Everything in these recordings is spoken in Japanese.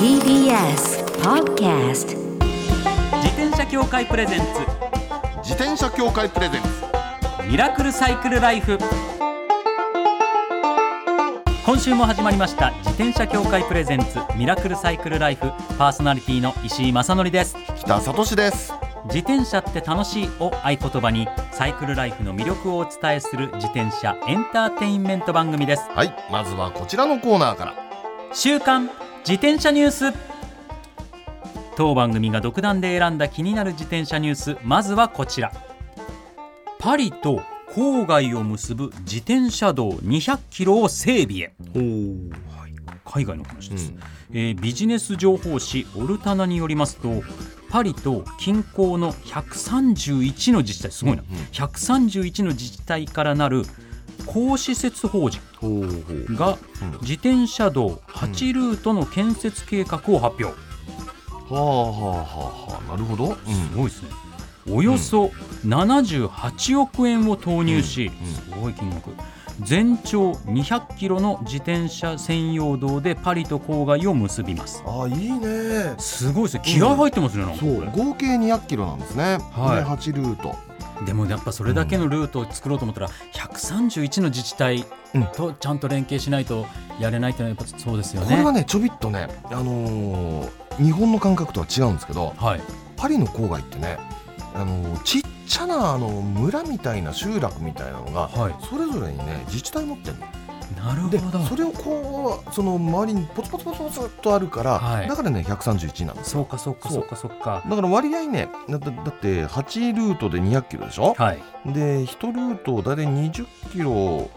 TBS Podcast 自転車協会プレゼンツ。自転車協会プレゼンツ。ミラクルサイクルライフ。今週も始まりました。自転車協会プレゼンツ。ミラクルサイクルライフ。パーソナリティの石井正則です。北里です。自転車って楽しいを合言葉にサイクルライフの魅力をお伝えする自転車エンターテインメント番組です。はい。まずはこちらのコーナーから週刊自転車ニュース。当番組が独断で選んだ気になる自転車ニュース。まずはこちら。パリと郊外を結ぶ自転車道200キロを整備へ。おお海外の話です、えービジネス情報誌オルタナによりますとパリと近郊の131の自治体。すごいな、うんうん。131の自治体からなる公施設法人がうん。自転車道8ルートの建設計画を発表、はあはあはあはあ。なるほど、すごいですね。およそ78億円を投入し、すごい金額。全長200キロの自転車専用道でパリと郊外を結びます。あいいね。すごいですね。気合入ってますね、なんかそう合計200キロなんですね、はい。で8ルートでもやっぱそれだけのルートを作ろうと思ったら131の自治体とちゃんと連携しないとやれないっていうのはやっぱそうですよね。これはねちょびっとねあのー日本の感覚とは違うんですけどはい、パリの郊外ってねあのーちっちゃなあの村みたいな集落みたいなのがはい、それぞれにね自治体持ってるのなるでほど。それをこうその周りにポツポツポツポツっとあるから、はい。だからね131なんですそうかそうかそそううか。そう。かだから割合ねだってだって8ルートで200キロでしょ、はい、で1ルート大体20キロ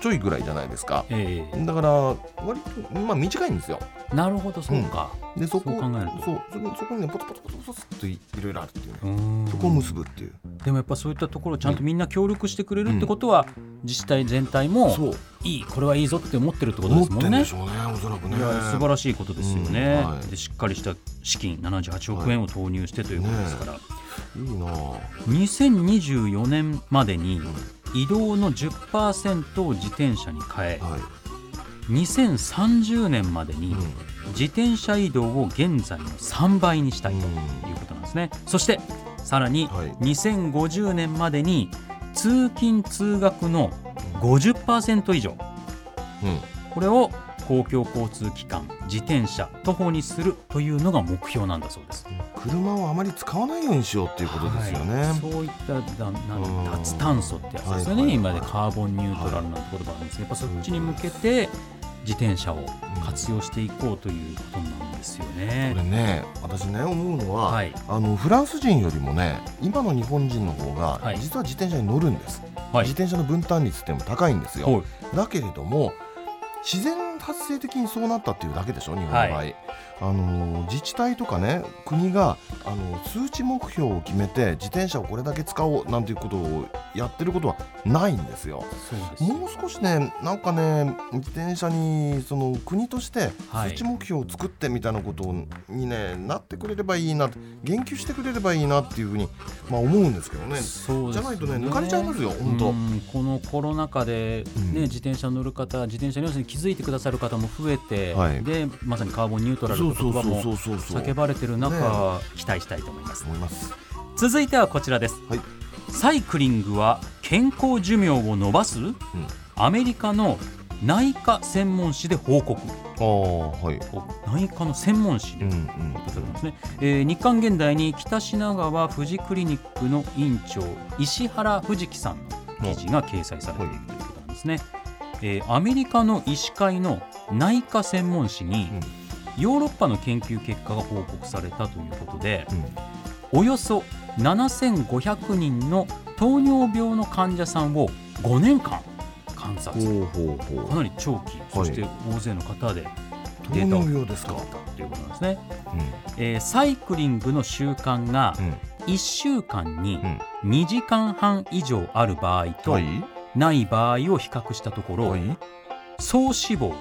ちょいぐらいじゃないですか。ええ。だから割とまあ短いんですよなるほどそうか、でそこそう考えると。そうそこそこにねポツポツポツポツっといいろいろあるっていう。ねそこを結ぶっていう。でもやっぱそういったところをちゃんとみんな協力してくれるってことは、自治体全体もいいこれはいいぞって思ってるってことですもんね。んでしょうねおそらくね。素晴らしいことですよね、うんはい。でしっかりした資金78億円を投入してということですから、いいなあ。2024年までに移動の10%を自転車に変えはい、2030年までにうん。自転車移動を現在の3倍にしたいということなんですね。そしてさらにはい。2050年までに通勤通学の50%以上。うん。これを公共交通機関自転車徒歩にするというのが目標なんだそうです。車をあまり使わないようにしようっていうことですよね、はい。そういっただなん脱炭素ってやつですよね、はいはいはい今でカーボンニュートラルなんて言葉なんですけど、やっぱそっちに向けて自転車を活用していこうということなんですよね。こ。れね私ね思うのは、はい。あのフランス人よりもね今の日本人の方が、はい。実は自転車に乗るんです、はい。自転車の分担率っても高いんですよ、はい。だけれども自然発生的にそうなったっていうだけでしょ日本の場合、はあの自治体とかね国があの数値目標を決めて自転車をこれだけ使おうなんていうことをやってることはないんですよ。もう少しねなんかね自転車にその国としてはい。数値目標を作ってみたいなことにねなってくれればいいな言及してくれればいいなっていうふうにまあ思うんですけどね。そうですじゃないとね抜かれちゃいますよ本当。うんこのコロナ禍で、ねうん。自転車乗る方自転車に要するに気づいてくださる方も増えて、はい。でまさにカーボンニュートラルという言葉も叫ばれてる中、ね期待したいと思います。続いてはこちらです、はい。サイクリングは健康寿命を伸ばす、アメリカの内科専門誌で報告。ああはい。お内科の専門誌。でうんうん。報えー日刊現代に北品川富士クリニックの院長石原藤樹さんの記事が掲載されているということなんですね、えーアメリカの医師会の内科専門誌にヨーロッパの研究結果が報告されたということでうん。およそ7500人の糖尿病の患者さんを5年間観察。かなり長期そして大勢の方で糖データを尿病ですか？取ったということなんですね、うん。えーサイクリングの習慣がうん。1週間にうん。2時間半以上ある場合とはいない場合を比較したところ、はい。総死亡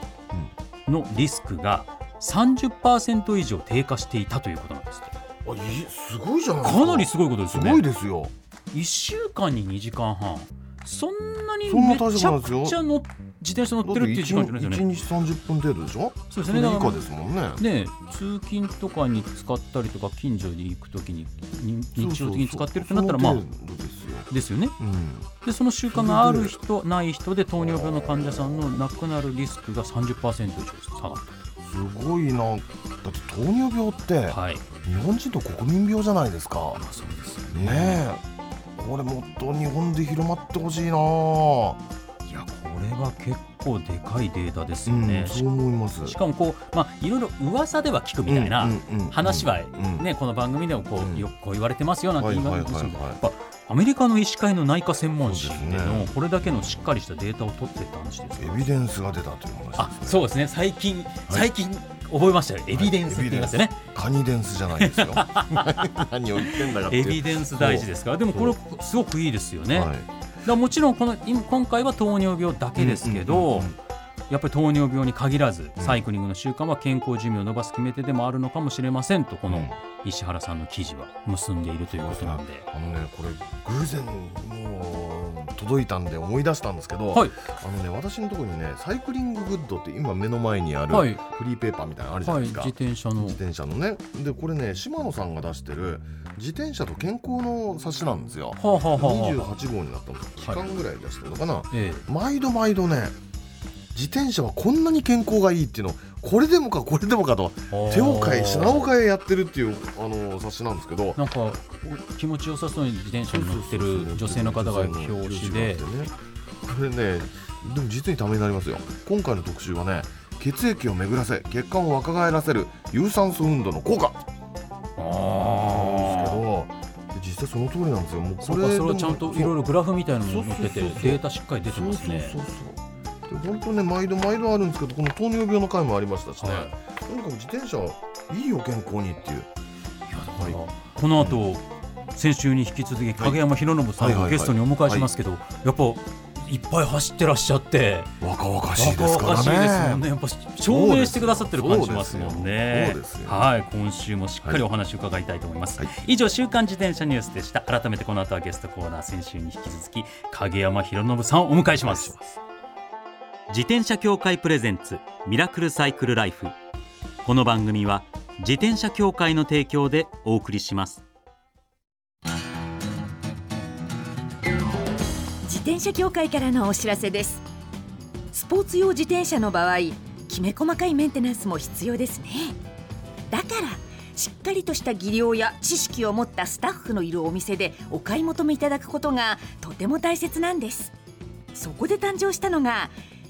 のリスクが30%以上低下していたということなんですあいいすごいじゃないですか。かなりすごいことですねごいですよ。1週間に2時間半そんなにめちゃくちゃの自自転車乗ってるっていう時間じゃないですよね。1日30分程度でしょ？そうですね。以下ですもんね。ね通勤とかに使ったりとか近所に行くときにに日常的に使ってるってなったらまあですよ。ね。うん。でその習慣がある人ない人で糖尿病の患者さんの亡くなるリスクが30%以上下がっすごいな。だって糖尿病ってたはい。日本人と国民病じゃないですか。そうですよね。ねえ。これもっと日本で広まってほしいなこれは結構でかいデータですよね、うん、そう思います。しかもこうまあいろいろ噂では聞くみたいな、話はうんね、この番組でもこう、うん。よくこう言われてますよなんて言いますけど、アメリカの医師会の内科専門誌でのこれだけのしっかりしたデータを取ってった話ですよエビデンスが出たという話です、ね、あそうですね。最近最近覚えましたよ。エビデンスって言いますよね、カニデンスじゃないですよ。何を言ってんだエビデンス大事ですから。でもこれすごくいいですよね、はいもちろんこの今回は糖尿病だけですけど、うんうんうんうんやっぱり糖尿病に限らずうん。サイクリングの習慣は健康寿命を伸ばす決め手でもあるのかもしれませんとこのうん。石原さんの記事は結んでいるということなんで。あのねこれ偶然もう届いたんで思い出したんですけど、はい、あのね私のところにねサイクリンググッドって今目の前にあるはい。フリーペーパーみたいなのあるじゃなはいい、ですか、自転車の。自転車のね。でこれね島野さんが出してる自転車と健康の冊子なんですよ。はあはあはあはあ。28号になったの期間ぐらい出してるのかな、え。毎度毎度ね自転車はこんなに健康がいいっていうのこれでもかこれでもかとえ手を変え品を変えやってるっていうあの冊子なんですけど。なんかお気持ちよさそうに自転車に乗ってる女性の方が表紙で。これねでも実にためになりますよ。今回の特集はね血液を巡らせ血管を若返らせる有酸素運動の効果。なんですけどで実際その通りなんですよ。もうそうかそれはちゃんといろいろグラフみたいなのも載っててデータしっかり出てますね。そうそうそうそう。で本当ね毎度毎度あるんですけどこの糖尿病の回もありましたしね、はい。とにかく自転車いいよ健康にっていう。はいこの後先週に引き続き影山博信さんをゲストにお迎えしますけどやっぱいっぱい走ってらっしゃって若々しいです若々しいからねね。やっぱ証明してくださってる感じしますもんね。はい。今週もしっかりお話を伺いたいと思います、はい。以上週刊自転車ニュースでした。改めてこの後はゲストコーナー先週に引き続き影山博信さんをお迎えします自転車協会プレゼンツミラクルサイクルライフ。この番組は自転車協会の提供でお送りします。自転車協会からのお知らせです。スポーツ用自転車の場合きめ細かいメンテナンスも必要ですね。だからしっかりとした技量や知識を持ったスタッフのいるお店でお買い求めいただくことがとても大切なんです。そこで誕生したのが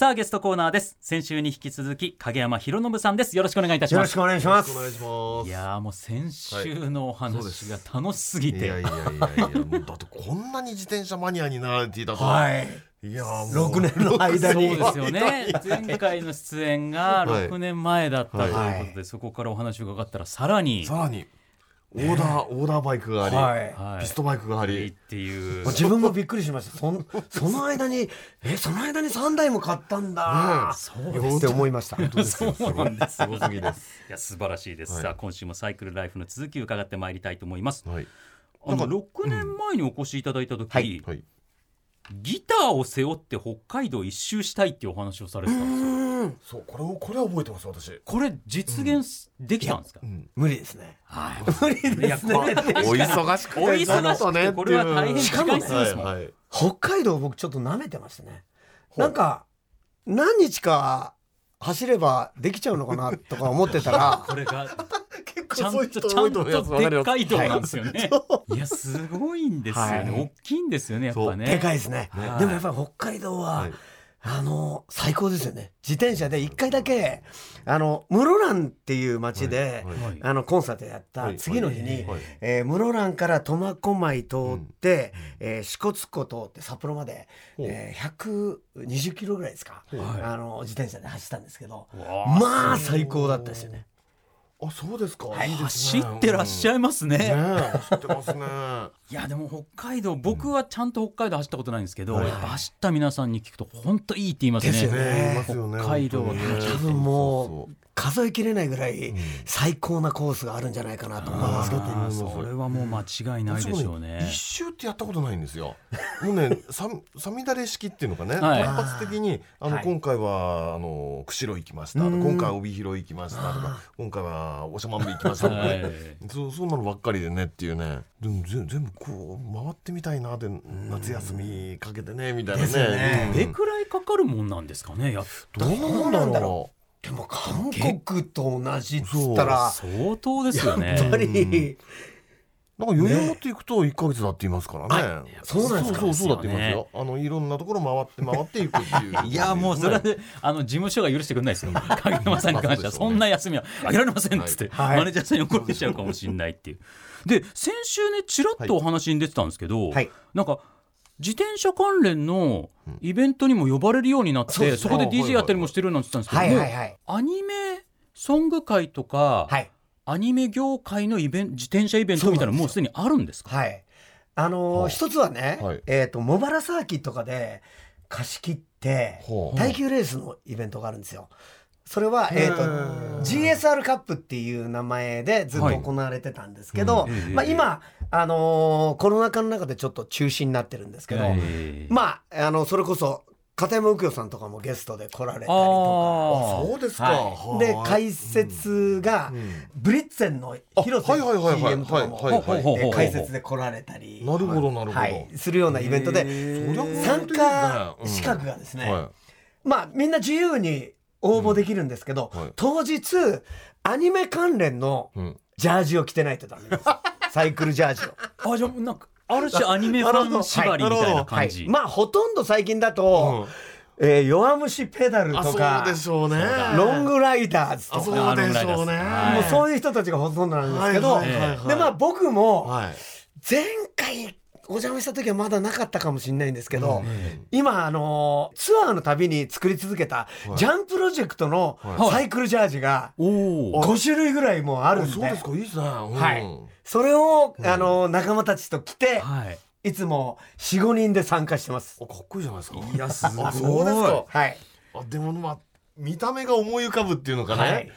さあゲストコーナーです。先週に引き続き影山博信さんです。よろしくお願いいたします。よろしくお願いします。いします。いやーもう先週のおはい。話が楽しすぎて、いやいやいやいやもうだってこんなに自転車マニアになられていたと。はい。いやもう。六年の間に。そうですよね。前回の出演がはい6年前だったということで、はい。そこからお話を伺ったらさらに。さらにオーダー、オーダーバイクがあり、ピストバイクがあり、っていう。自分もびっくりしました。そんその間にえその間に三台も買ったんだ。そうよ。って思いました。そうなんです。すごすぎです。いや素晴らしいです、はい。さあ今週もサイクルライフの続きを伺ってまいりたいと思います。はい。あのなんか6年前にお越しいただいた時、はい。はい。ギターを背負って北海道一周したいっていうお話をされてたんですようんそうこれをこれは覚えてます私。これ実現すできたんですか、うん。無理ですね。はい 無理ですね。これ確かにお忙しくてお忙しくてこれは大変時間ですもん、はいはい。北海道僕ちょっと舐めてましたね。なんか何日か走ればできちゃうのかなとか思ってたら これが結ちゃんそういう人多いとちゃんとでっかい道なんですよね。いやすごいんですよね。はい大きいんですよねやっぱね。でかいですねはいでもやっぱり北海道は、はいあの最高ですよね。自転車で一回だけあの室蘭っていう町で、はいはい。あのコンサートやった次の日に、はい。えー室蘭から苫小牧通って、えー支笏湖通って札幌まで、えー120キロぐらいですか、はい。あの自転車で走ったんですけどまあ最高だったですよね。あそうですか、はい。いいです走ねってらっしゃいますね。ねえ走ってますね。いやでも北海道僕はちゃんと北海道走ったことないんですけど、はい。やっぱ走った皆さんに聞くと本当いいって言いますね。ね。北海道多分もう数えきれないぐらいん。最高なコースがあるんじゃないかなと思いますけど。あーあーそれはもう間違いないでしょうね。一周ってやったことないんですよ。もうね、ささみだれ式っていうのかね、はい。単発的にあの、はい。今回はあの釧路行きました、うん。今回は帯広行きましたとか、今回は長万部行きましたとかね、はい。そうそんなのばっかりでねっていうね。でもぜ全部こう回ってみたいなで夏休みかけてねみたいなね。ね。どれくらいかかるもんなんですかね。やっどうなんだろでも韓国と同じっつったら相当ですよね。やっぱりう。なんか余裕持っていくと一ヶ月だって言いますからね。そうなんですかそうそうそうだって言いますよ。あのいろんなところ回って回っていくっていう。いやもうそれはねあの事務所が許してくれないですよ影山さんに関してはそんな休みはあげられませんっつって、はいマネージャーさんに怒られちゃうかもしれないっていうで先週ねちらっとお話に出てたんですけど、はいなんか自転車関連のイベントにも呼ばれるようになって、そうです。そこで DJ やったりもしてるなんて言ってたんはですけど、いはいはい。アニメソング界とか、はい。アニメ業界のイベント自転車イベントみたいなのもうすでにあるんですか？はい。あのーはい一つはね、はい。えっ、と茂原サーキットとかで貸し切って耐久レースのイベントがあるんですよ。それは、えー、と GSR カップっていう名前でずっと行われてたんですけど、はいうんまあ、今、あのーコロナ禍の中でちょっと中止になってるんですけど、えーまああのそれこそ片山右京さんとかもゲストで来られたりとあー。そうですか。はい。で解説がうんブリッツェンの広瀬あはいはいはいはい。CM とかも解説で来られたり、なるほどなるほど。はい、するようなイベントで。参加資格がですね、はまあみんな自由に応募できるんですけど、うんはい当日アニメ関連のい。うん。ジャージを着てないとダメです サイクルジャージを。あじゃあなんかある種アニメファン縛りみたいな感じ、まあほとんど最近だと、えー弱虫ペダルあ、そうとかでしょうね。ロングライダーズとあ、かそうでしょうね。はいもうそういう人たちがほとんどなんですけど、はいはいはいはいでまあ僕もはい。前回お邪魔した時はまだなかったかもしれないんですけど、うん今あのーツアーの旅に作り続けたはいジャンプロジェクトのはいサイクルジャージがおお5種類ぐらいもうあるんで、あそうですか。いいですね。ははいそれを、あのー仲間たちと来て、はいいつも45人で参加してます。あ、かっこいいじゃないですか。いやすごいあ、そうですか。はい、あ、でもまあ見た目が思い浮かぶっていうのかはいね。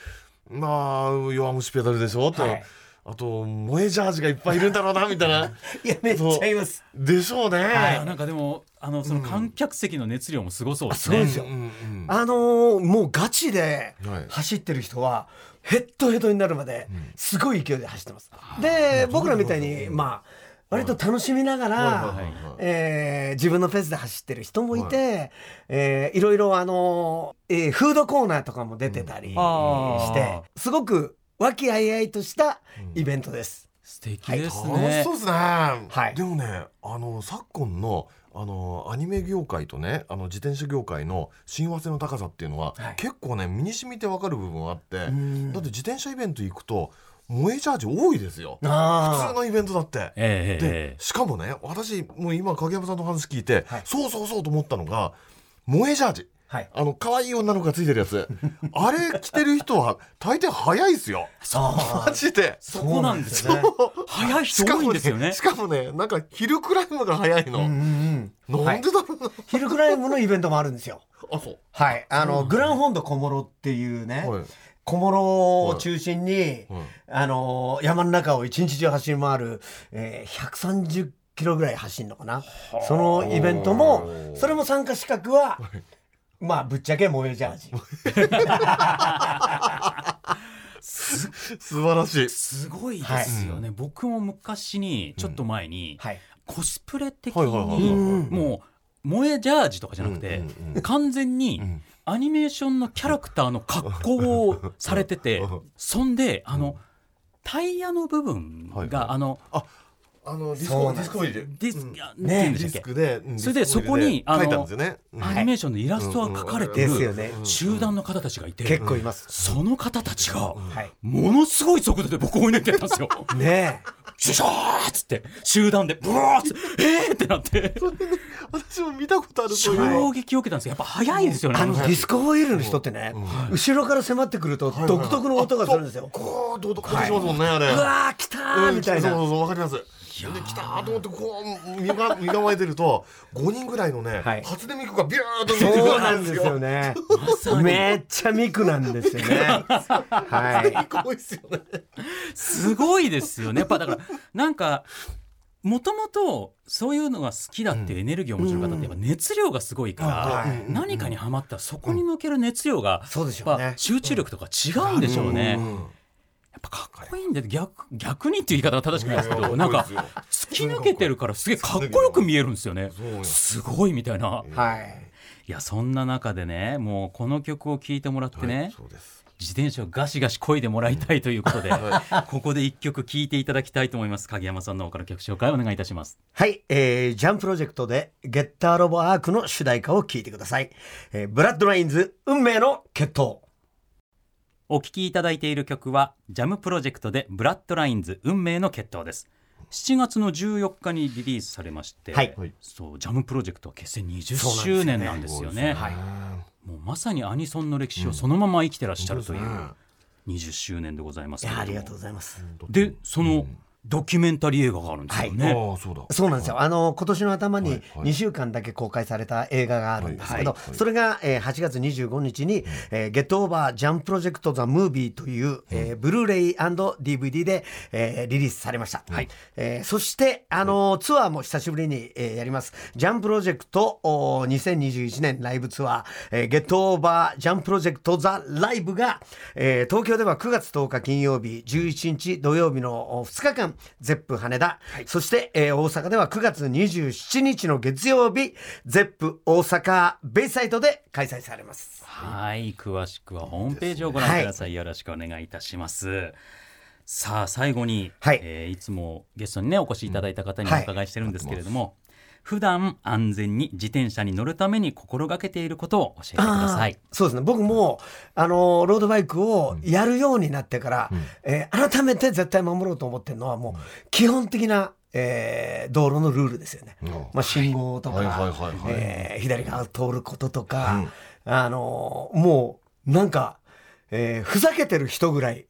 まあ弱虫ペダルでしょとはい。あと萌えジャージがいっぱいいるんだろうなみたいな。いやめっちゃいます。でしょうね。い。やなんかでもあのその観客席の熱量もすごそうですね、そうですよ。んうん。あのーもうガチではい。走ってる人はヘッドヘッドになるまですごい勢いで走ってます。で僕らみたいにまあ割と楽しみながら、はいはいはいえー自分のペースで走ってる人もいて、えーいろいろあのーえーフードコーナーとかも出てたりして、すごく和気あいあいとしたイベントです。素敵です楽しね、そうですね。はい。でもね、あの昨今のあのアニメ業界とね、あの自転車業界の親和性の高さっていうのは、はい。結構ね身に染みてわかる部分があって、だん。って自転車イベント行くと萌えチャージ多いですよ。普通あのイベントだって。ええでええ。しかもね私もう今影山さんの話聞いて、はい。そうそうそうと思ったのが萌えジャージはい。あの可愛い女の子がついてるやつ。あれ着てる人は大抵早いですよ。あマジで。そこなんですよそう。なんですよ早い人多いんですよね。しかもねなんかヒルクライムが早いの、うんうんうん。なんでだろうな、ヒルクライムのイベントもあるんですよ。あそう。はい。あの、グランホンド小諸っていうね、はい。小諸を中心に、はい。あのー山の中を一日中走り回る、えー、130キロぐらい走るのかな。そのイベントもそれも参加資格は、まあぶっちゃけ萌えジャージ。素晴らしい。すごいですよね、僕も昔にちょっと前に、はい。コスプレ的はいはいはいはいにもう萌えジャージとかじゃなくて、うんうんうん完全に、ん。アニメーションのキャラクターの格好をされててうん。そんであのタイヤの部分が、はいはい。あのあのディスコディスコディス、うん。ねディスクでうんそれでそこにあの書いたんですよね。うん。アニメーションのイラストが描かれてるですよね。集団の方たちがいて、結構います、その方たちがはい。ものすごい速度で僕を追い抜いてったんですよ。ねシュシャーっつって集団でブワーッつってえーってなって。私も見たことある衝撃を受けたんですよ。やっぱ速いですよね。あのディスコオイルの人ってね、後ろから迫ってくると独特の音がするんですよ、こうどうどうしますもんねあれ。うわー来たーみたいな、そうそうそうわかりますで来たーと思ってこう身が身構えてると5人ぐらいのね、はい。初音ミクがビューッと出てくるそうなんですよね。めっちゃミクなんですよね。はい。すごいですよね。すごいですよねやっぱだからなんかもともとそういうのが好きだっていうエネルギーをお持ちの方ってやっぱ熱量がすごいから、はい。何かにハマったらそこに向ける熱量が、そうでしょうね。やっぱ集中力とか違うんでしょうね。うんやっぱかっこいいんで逆逆にっていう言い方は正しくないですけいやいやどなんか突き抜けてるからすげえかっこよく見えるんですよね。すごいみたいな。はいいやそんな中でねもうこの曲を聴いてもらってね、そうです。自転車をガシガシ漕いでもらいたいということで、ここで一曲聴いていただきたいと思います。影山さんの方から曲紹介をお願いいたします。はい、えー、ジャンプロジェクトでゲッターロボアークの主題歌を聴いてください、えー、ブラッドラインズ運命の決闘お聴きいただいている曲はジャムプロジェクトでブラッドラインズ運命の決闘です。7月の14日にリリースされまして、はい。そうジャムプロジェクトは結成20そうなんですよね。周年なんですよね。はい。もうまさにアニソンの歴史をそのまま生きてらっしゃるといううん20周年でございますありがとうございます。でそのドキュメンタリー映画があるんですよね、ああそうだ。そうなんですよ。あの今年の頭にはいはい。2週間だけ公開された映画があるんですけど、はい。はい。それが、えー8月25日に、えー、ゲットオーバージャンプロジェクトザムービーという、えーブルーレイ &DVD で、えーリリースされました。はい。えーそしてあのツアーも久しぶりに、えーやります。ジャンプロジェクトおー2021年ライブツアー、えーゲットオーバージャンプロジェクトザライブが、えー東京では9月10日金曜日11日土曜日の2日間ゼップ羽田、そして、えー大阪では9月27日の月曜日ゼップ大阪ベイサイトで開催されます。はい。詳しくはホームページをご覧ください、よろしくお願いいたします。さあ最後に、はい。えーいつもゲストにねお越しいただいた方におはい。伺いしてるんですけれども、普段安全に自転車に乗るために心がけていることを教えてください。そうですね。僕もあのロードバイクをやるようになってから、えー改めて絶対守ろうと思ってるのはもう基本的な、えー道路のルールですよね、う。んまあ、信号とか、左側を通ることとか、あのもうなんか、えーふざけてる人ぐらい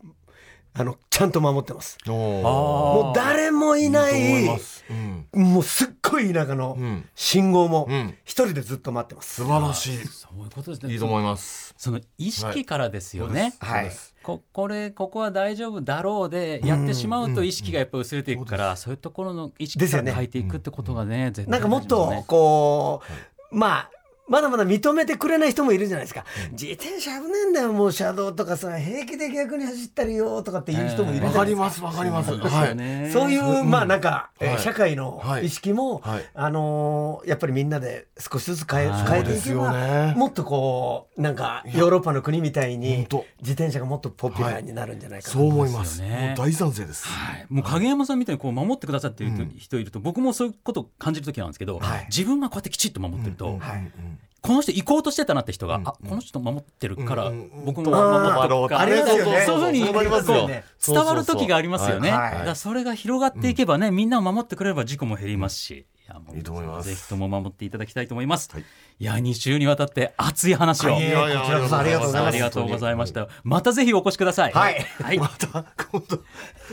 あのちゃんと守ってます。もう誰もいない。いいうん。もうすっごい田舎のうん。信号もうん。一人でずっと待ってます。素晴らしい。そういうことですね。いいと思います。その意識からですよね、はい。ここれここは大丈夫だろうでやってしまうと意識がやっぱ薄れていくから、そういうところの意識かですよね。ら変えていくってことがね、絶対なんかもっとこう、まあまだまだ認めてくれない人もいるじゃないですか、自転車危ねえんだよもう車道とかさ平気で逆に走ったりよとかっていう人もいるじゃわないですか。かりますわかります。はい。そういう、まあなんか、えーはい。社会のはい。意識も、はい。あのーやっぱりみんなで少しずつ変えはい。変えていけば、ね。もっとこうなんかヨーロッパの国みたいに自転車がもっとポピュラーになるんじゃないかな、そう思います。もう大賛成です。はい、もう影山さんみたいにこう守ってくださっている人いると、僕もそういうことを感じる時なんですけど、はい。自分がこうやってきちっと守ってると、うん。はいこの人行こうとしてたなって人が、うんあこの人守ってるから、うんうん僕も守っとくかね。そういうふうに伝わる時がありますよね。はいだそれが広がっていけばね、みんなを守ってくれれば事故も減りますし。いやもうぜひとも守っていただきたいと思います。はい。い、や2週にわたって熱い話を、いえいえこちらこそありがとうございます。ありがとうございました。またぜひお越しください。はい。はい。また今度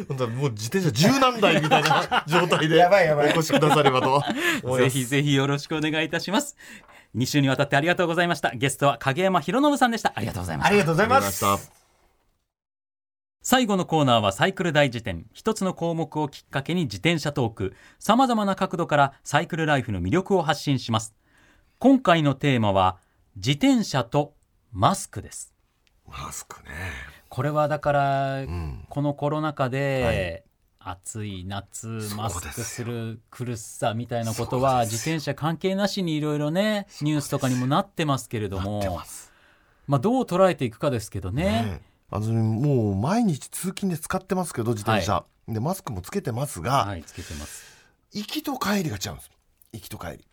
今度はもう自転車十何台みたいな状態で やばいやばい。お越しくださればとぜひぜひよろしくお願いいたします。2週にわたってありがとうございました。ゲストは影山博信さんでした。ありがとうございました。あり。がとうございます。最後のコーナーはサイクル大辞典。一つの項目をきっかけに自転車トーク。さまざまな角度からサイクルライフの魅力を発信します。今回のテーマは自転車とマスクです。マスクね。これはだから、ん。このコロナ禍で、暑い夏マスクする苦しさみたいなことは自転車関係なしにいろいろねニュースとかにもなってますけれども。出まあどう捉えていくかですけどね。ねあのもう毎日通勤で使ってますけど自転車、でマスクもつけてますが、はいつけてます。行きと帰りが違うんです。行きと帰り。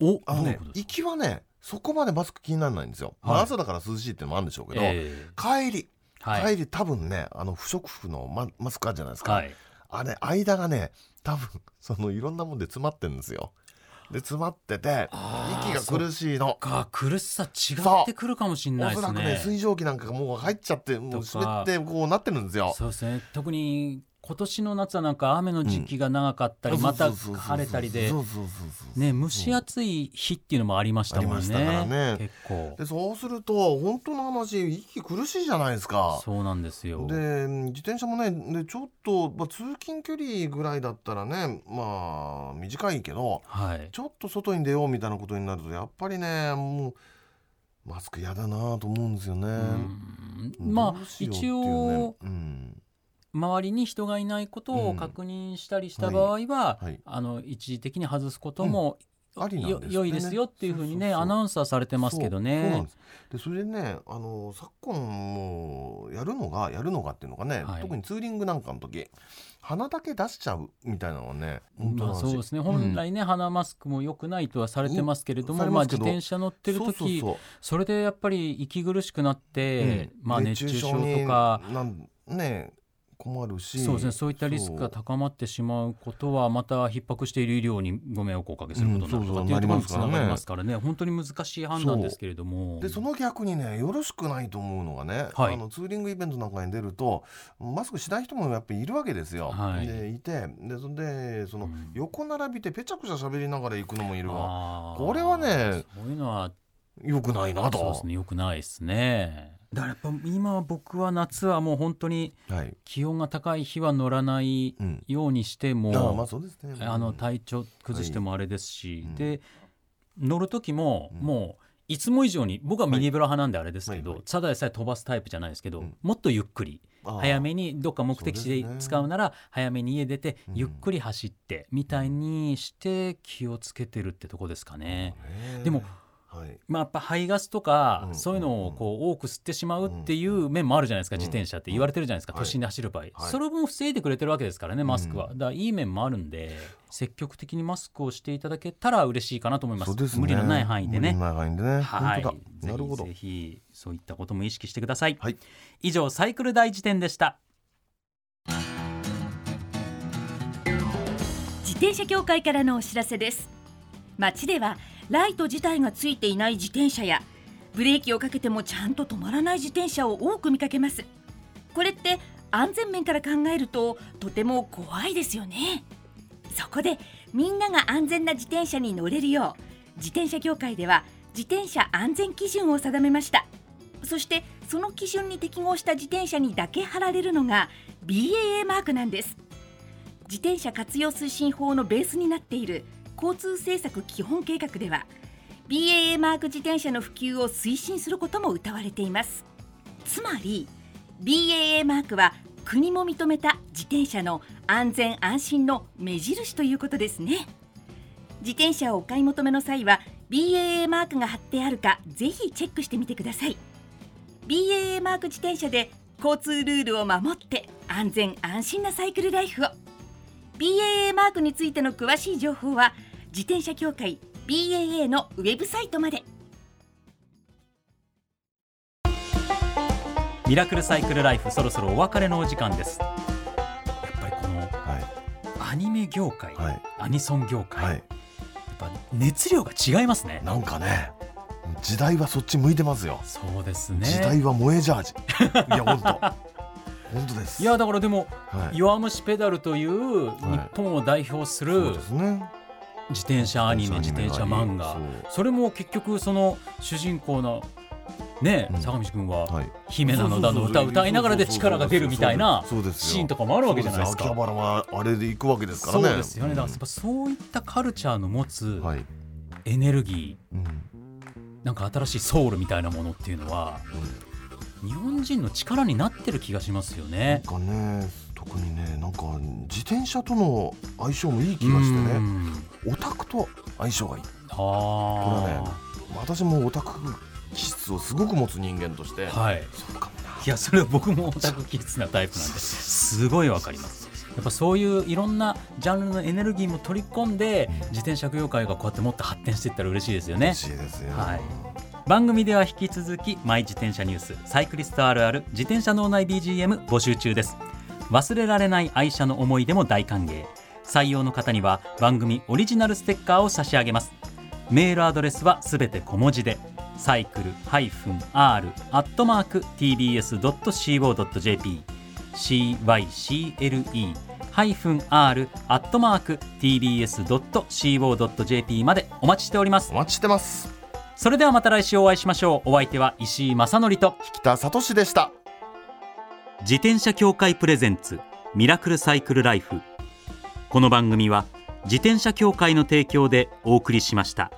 おあのね行きはねそこまでマスク気にならないんですよ、まあはい朝だから涼しいっていうのもあるんでしょうけど、え帰り、ーはい。帰り多分ねあの不織布のママスクあるじゃないですか、はい。あれ間がね多分 そのいろんなもんで詰まってるんですよ。で詰まってて息が苦しいの。か苦しさ違ってくるかもしれないですおそらくねね。水蒸気なんかがもう入っちゃってもう湿ってこうなってるんですよ。そうですね。特に今年の夏はなんか雨の時期が長かったり、うん。また晴れたりでね蒸し暑い日っていうのもありましたもんね。ね。結構。でそうすると本当の話息苦しいじゃないですか。そうなんですよ。で自転車もねでちょっと、まあ、通勤距離ぐらいだったらねまあ短いけどはい。ちょっと外に出ようみたいなことになるとやっぱりねもうマスク嫌だなと思うんですよね。うん。まあ一応うん周りに人がいないことをうん。確認したりした場合は、はい。あの一時的に外すことも、ありなんですってねいですよっていうふうにねアナウンサーされてますけどそうそでそれでねあの昨今もうやるのがやるのがっていうのがね、はい。特にツーリングなんかの時鼻だけ出しちゃうみたいなのはねまあそうですね。うん本来ね、鼻マスクも良くないとはされてますけれども、まあ、自転車乗ってる時それでやっぱり息苦しくなって、うん。まあ、熱中症にとかなんね困るし。そうですね。そういったリスクが高まってしまうことはまた逼迫している医療にご迷惑をおかけすることになるとかうんっていうところにつながりますからね。本当に難しい判断ですけれども。でその逆にねよろしくないと思うのがね、はい。あのツーリングイベントなんかに出るとマスクしない人もやっぱりいるわけですよ。はい。でいて。でそんでその、うん。横並びでぺちゃくちゃ喋りながら行くのもいるわ。これはねそういうのはよくないなそうとです。ね。よくないですね。だからやっぱ今僕は夏はもう本当にはい。気温が高い日は乗らないうん。ようにしても、ああまあそうですね。あの体調崩してもあれですし、はいで乗る時もうん。もういつも以上に僕はミニブラ派なんであれですけど、はいはい。ただでさえ飛ばすタイプじゃないですけど、うん。もっとゆっくり早めにどっか目的地で使うなら早めに家出てうん。ゆっくり走ってみたいにして気をつけてるってとこですかね。ねでもはいまあ、やっぱ排ガスとか、うんそういうのをこう多く吸ってしまうっていう面もあるじゃないですか、うん。自転車って。言われてるじゃないですか、はい。都心で走る場合、はい。それも防いでくれてるわけですからねマスクは、うんだからいい面もあるんで積極的にマスクをしていただけたら嬉しいかなと思います。そうですね。無理のない範囲でね。無理のない範囲でね。はい。なるほど。ぜ。ひぜひそういったことも意識してください、はい。以上サイクル大辞典でした。自転車協会からのお知らせです。街ではライト自体がついていない自転車やブレーキをかけてもちゃんと止まらない自転車を多く見かけます。これって安全面から考えるととても怖いですよね。そこでみんなが安全な自転車に乗れるよう自転車協会では自転車安全基準を定めました。そしてその基準に適合した自転車にだけ貼られるのが BAA マークなんです。自転車活用推進法のベースになっている交通政策基本計画では BAA マーク自転車の普及を推進することも謳われています。つまり BAA マークは国も認めた自転車の安全安心の目印ということですね。自転車をお買い求めの際は BAA マークが貼ってあるかぜひチェックしてみてください。BAA マーク自転車で交通ルールを守って安全安心なサイクルライフを。BAA マークについての詳しい情報は自転車協会 BAA のウェブサイトまでミラクルサイクルライフそろそろお別れのお時間ですやっぱりこのはいアニメ業界、はいアニソン業界、はい。やっぱ熱量が違いますねなんかね時代はそっち向いてますよ。そうですね時代は萌えジャージ。いや本当本当です。いやだからでもはい。弱虫ペダルという日本を代表すそうるですね。自転車アニメ自転車漫画。それも結局その主人公のねうん。相模君ははい。姫なのだの歌を歌いながらで力が出るみたいなシーンとかもあるわけじゃないですか。秋葉原はあれで行くわけですからそうね。ですよね。だからやっぱそういったカルチャーの持つうんはい。エネルギうん。ーなんか新しいソウルみたいなものっていうのは日本人の力になってる気がしますよなんね。かね特にねなんか自転車との相性もいい気がしてうねん。オタクと相性がいい。あこれはねあ私もオタク気質をすごく持つ人間として、はい。そうかもな。いやそれは僕もオタク気質なタイプなんですごいわかります。やっぱそういういろんなジャンルのエネルギーも取り込んで自転車業界がこうやってもっと発展していったら嬉しいですよね。嬉しいですよ、はい。番組では引き続きマイ自転車ニュースサイクリストあるある自転車脳内 BGM 募集中です忘れられない愛車の思い出も大歓迎。採用の方には番組オリジナルステッカーを差し上げます。メールアドレスはすべて小文字でサイクル -r-tbs.co.jp cycle-r-tbs.co.jp までお待ちしております。お待ちしてます。それではまた来週お会いしましょう。お相手は石井正則と北里志でした自転車協会プレゼンツミラクルサイクルライフこの番組は自転車協会の提供でお送りしました。